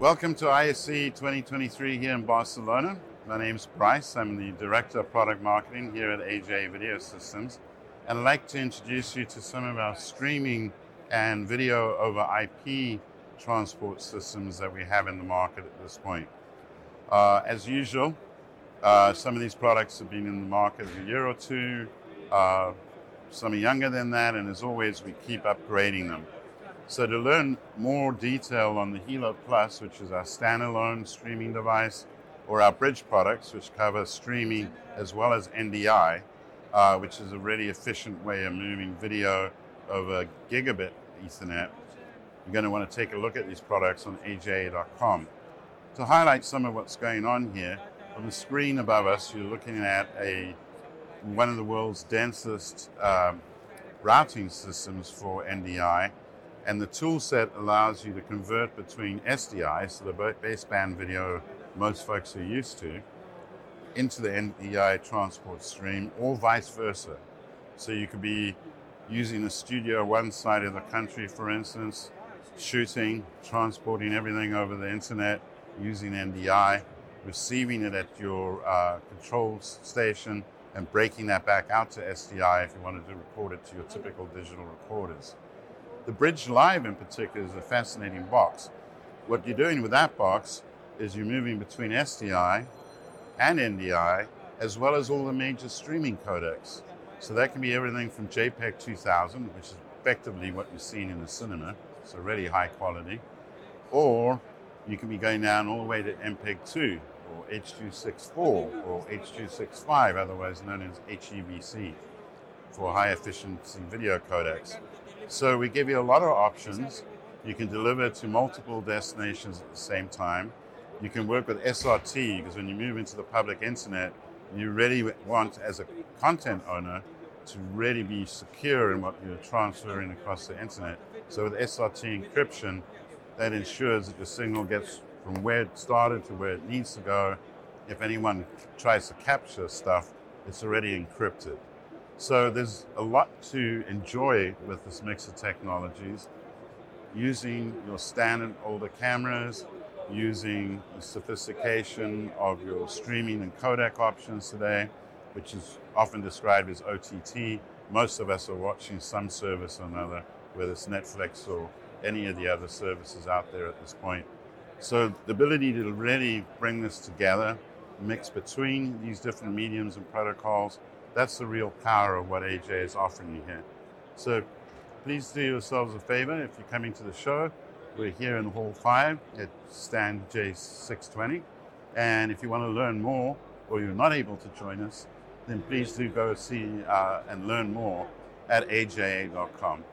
Welcome to ISE 2023 here in Barcelona. My name is Bryce. I'm the Director of Product Marketing here at AJA Video Systems. And I'd like to introduce you to some of our streaming and video over IP transport systems that we have in the market at this point. Uh, as usual, uh, some of these products have been in the market a year or two. Uh, some are younger than that, and as always, we keep upgrading them. So to learn more detail on the Helo Plus, which is our standalone streaming device, or our bridge products, which cover streaming as well as NDI, uh, which is a really efficient way of moving video over gigabit Ethernet, you're going to want to take a look at these products on AJA.com. To highlight some of what's going on here, on the screen above us, you're looking at a one of the world's densest um, routing systems for NDI, and the tool set allows you to convert between SDI, so the baseband video most folks are used to, into the NDI transport stream, or vice versa. So you could be using a studio one side of the country, for instance, shooting, transporting everything over the internet using NDI, receiving it at your uh, control station, and breaking that back out to SDI if you wanted to record it to your typical digital recorders. The Bridge Live in particular is a fascinating box. What you're doing with that box is you're moving between SDI and NDI as well as all the major streaming codecs. So that can be everything from JPEG 2000, which is effectively what you're seeing in the cinema, so really high quality, or you can be going down all the way to MPEG 2 or H.264 or H.265, otherwise known as HEVC, for high efficiency video codecs. So we give you a lot of options. You can deliver to multiple destinations at the same time. You can work with SRT because when you move into the public internet, you really want, as a content owner, to really be secure in what you're transferring across the internet. So with SRT encryption, that ensures that the signal gets from where it started to where it needs to go. If anyone tries to capture stuff, it's already encrypted. So there's a lot to enjoy with this mix of technologies. Using your standard older cameras, using the sophistication of your streaming and codec options today, which is often described as OTT. Most of us are watching some service or another, whether it's Netflix or any of the other services out there at this point. So the ability to really bring this together, mix between these different mediums and protocols, that's the real power of what AJA is offering you here. So please do yourselves a favor if you're coming to the show. We're here in Hall 5 at stand J620. And if you want to learn more or you're not able to join us, then please do go see uh, and learn more at aja.com.